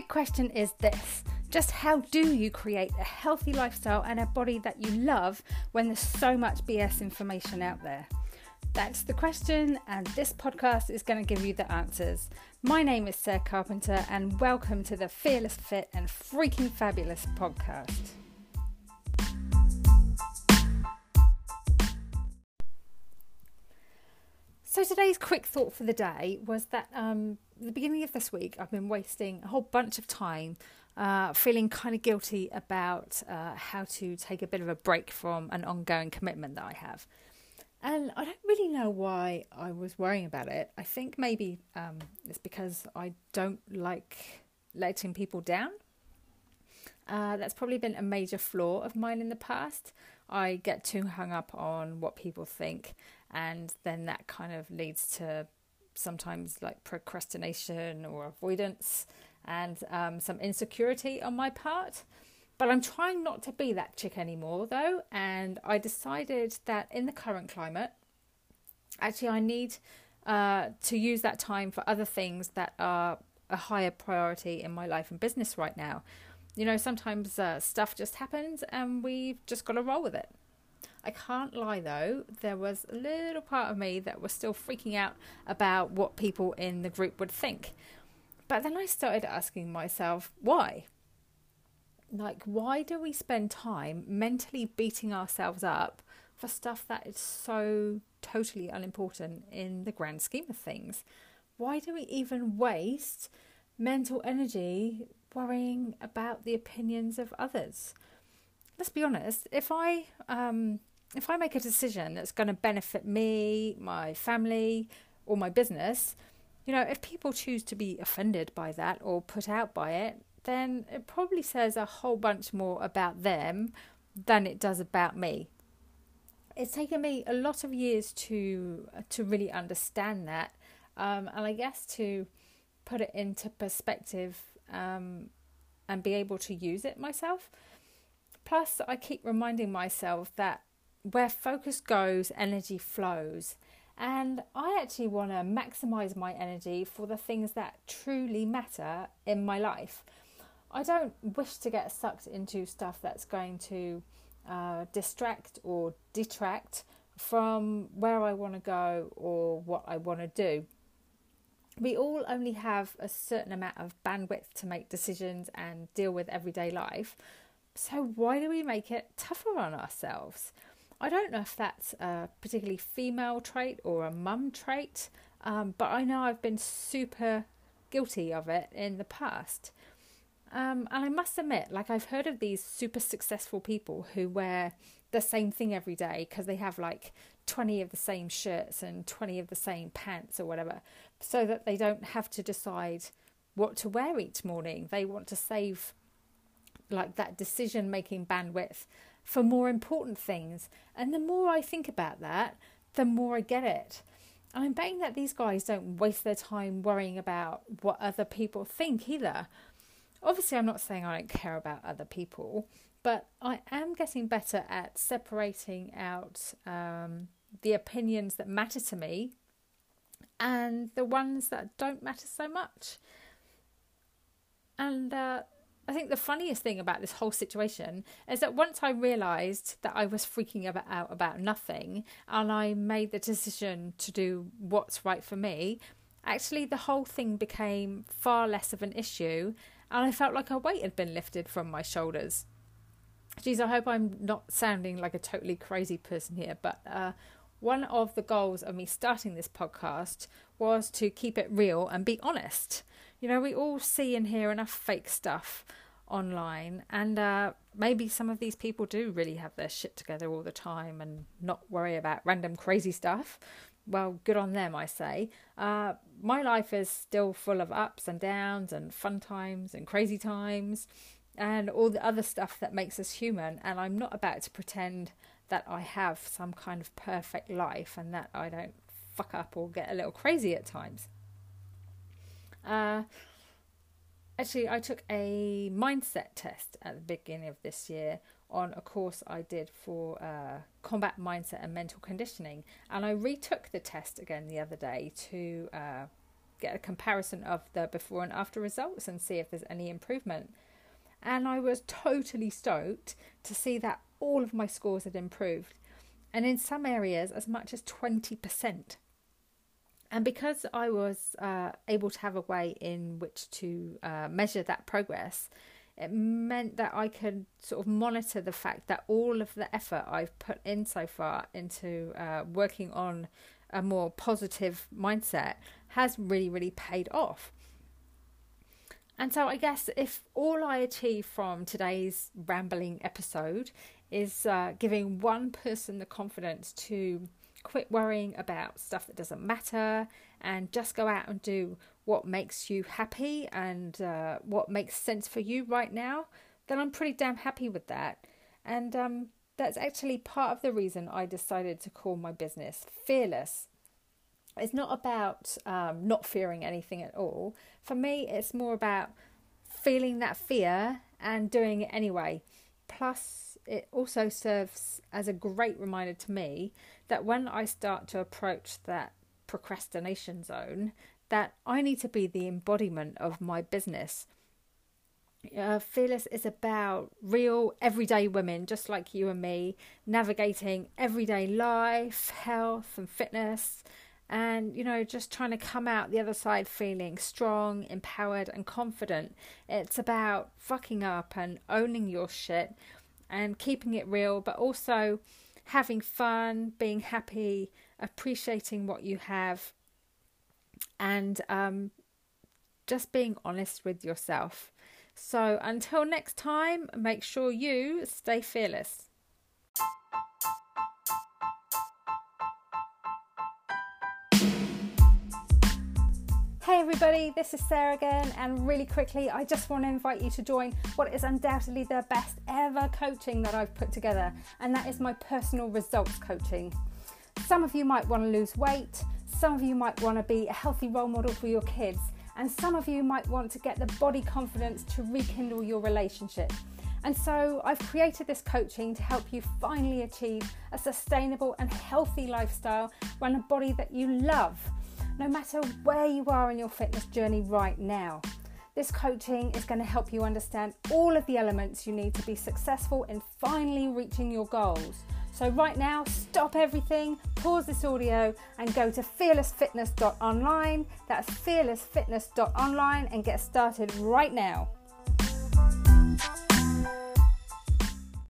big question is this just how do you create a healthy lifestyle and a body that you love when there's so much BS information out there? That's the question, and this podcast is going to give you the answers. My name is Sarah Carpenter, and welcome to the Fearless Fit and Freaking Fabulous podcast. Today's quick thought for the day was that um, the beginning of this week, I've been wasting a whole bunch of time uh, feeling kind of guilty about uh, how to take a bit of a break from an ongoing commitment that I have. And I don't really know why I was worrying about it. I think maybe um, it's because I don't like letting people down. Uh, that's probably been a major flaw of mine in the past. I get too hung up on what people think, and then that kind of leads to sometimes like procrastination or avoidance and um, some insecurity on my part. But I'm trying not to be that chick anymore, though, and I decided that in the current climate, actually, I need uh, to use that time for other things that are a higher priority in my life and business right now. You know, sometimes uh, stuff just happens and we've just got to roll with it. I can't lie though, there was a little part of me that was still freaking out about what people in the group would think. But then I started asking myself, why? Like, why do we spend time mentally beating ourselves up for stuff that is so totally unimportant in the grand scheme of things? Why do we even waste mental energy worrying about the opinions of others? Let's be honest, if I um, if I make a decision that's going to benefit me, my family, or my business, you know, if people choose to be offended by that or put out by it, then it probably says a whole bunch more about them than it does about me. It's taken me a lot of years to to really understand that, um, and I guess to put it into perspective um, and be able to use it myself. Plus, I keep reminding myself that where focus goes, energy flows. And I actually want to maximize my energy for the things that truly matter in my life. I don't wish to get sucked into stuff that's going to uh, distract or detract from where I want to go or what I want to do. We all only have a certain amount of bandwidth to make decisions and deal with everyday life. So, why do we make it tougher on ourselves? I don't know if that's a particularly female trait or a mum trait, um, but I know I've been super guilty of it in the past. Um, and I must admit, like, I've heard of these super successful people who wear the same thing every day because they have like 20 of the same shirts and 20 of the same pants or whatever, so that they don't have to decide what to wear each morning. They want to save like that decision making bandwidth for more important things. And the more I think about that, the more I get it. I'm betting that these guys don't waste their time worrying about what other people think either. Obviously, I'm not saying I don't care about other people, but I am getting better at separating out um, the opinions that matter to me and the ones that don't matter so much. And uh, I think the funniest thing about this whole situation is that once I realised that I was freaking out about nothing and I made the decision to do what's right for me, actually the whole thing became far less of an issue and I felt like a weight had been lifted from my shoulders. Geez, I hope I'm not sounding like a totally crazy person here, but uh, one of the goals of me starting this podcast was to keep it real and be honest. You know, we all see and hear enough fake stuff online, and uh, maybe some of these people do really have their shit together all the time and not worry about random crazy stuff. Well, good on them, I say. Uh, my life is still full of ups and downs, and fun times and crazy times, and all the other stuff that makes us human. And I'm not about to pretend that I have some kind of perfect life and that I don't fuck up or get a little crazy at times. Uh, actually, I took a mindset test at the beginning of this year on a course I did for uh, combat mindset and mental conditioning, and I retook the test again the other day to uh, get a comparison of the before and after results and see if there's any improvement. And I was totally stoked to see that all of my scores had improved, and in some areas, as much as 20%. And because I was uh, able to have a way in which to uh, measure that progress, it meant that I could sort of monitor the fact that all of the effort I've put in so far into uh, working on a more positive mindset has really, really paid off. And so, I guess if all I achieve from today's rambling episode is uh, giving one person the confidence to quit worrying about stuff that doesn't matter and just go out and do what makes you happy and uh, what makes sense for you right now, then I'm pretty damn happy with that. And um, that's actually part of the reason I decided to call my business Fearless it's not about um, not fearing anything at all. For me, it's more about feeling that fear and doing it anyway. Plus, it also serves as a great reminder to me that when I start to approach that procrastination zone, that I need to be the embodiment of my business. Uh, Fearless is about real everyday women, just like you and me, navigating everyday life, health, and fitness, and you know just trying to come out the other side feeling strong empowered and confident. It's about fucking up and owning your shit and keeping it real but also having fun being happy appreciating what you have and um, just being honest with yourself. So until next time make sure you stay fearless everybody, this is Sarah again, and really quickly, I just want to invite you to join what is undoubtedly the best ever coaching that I've put together, and that is my personal results coaching. Some of you might want to lose weight, some of you might want to be a healthy role model for your kids, and some of you might want to get the body confidence to rekindle your relationship. And so I've created this coaching to help you finally achieve a sustainable and healthy lifestyle run a body that you love no matter where you are in your fitness journey right now. This coaching is going to help you understand all of the elements you need to be successful in finally reaching your goals. So, right now, stop everything, pause this audio, and go to fearlessfitness.online. That's fearlessfitness.online and get started right now.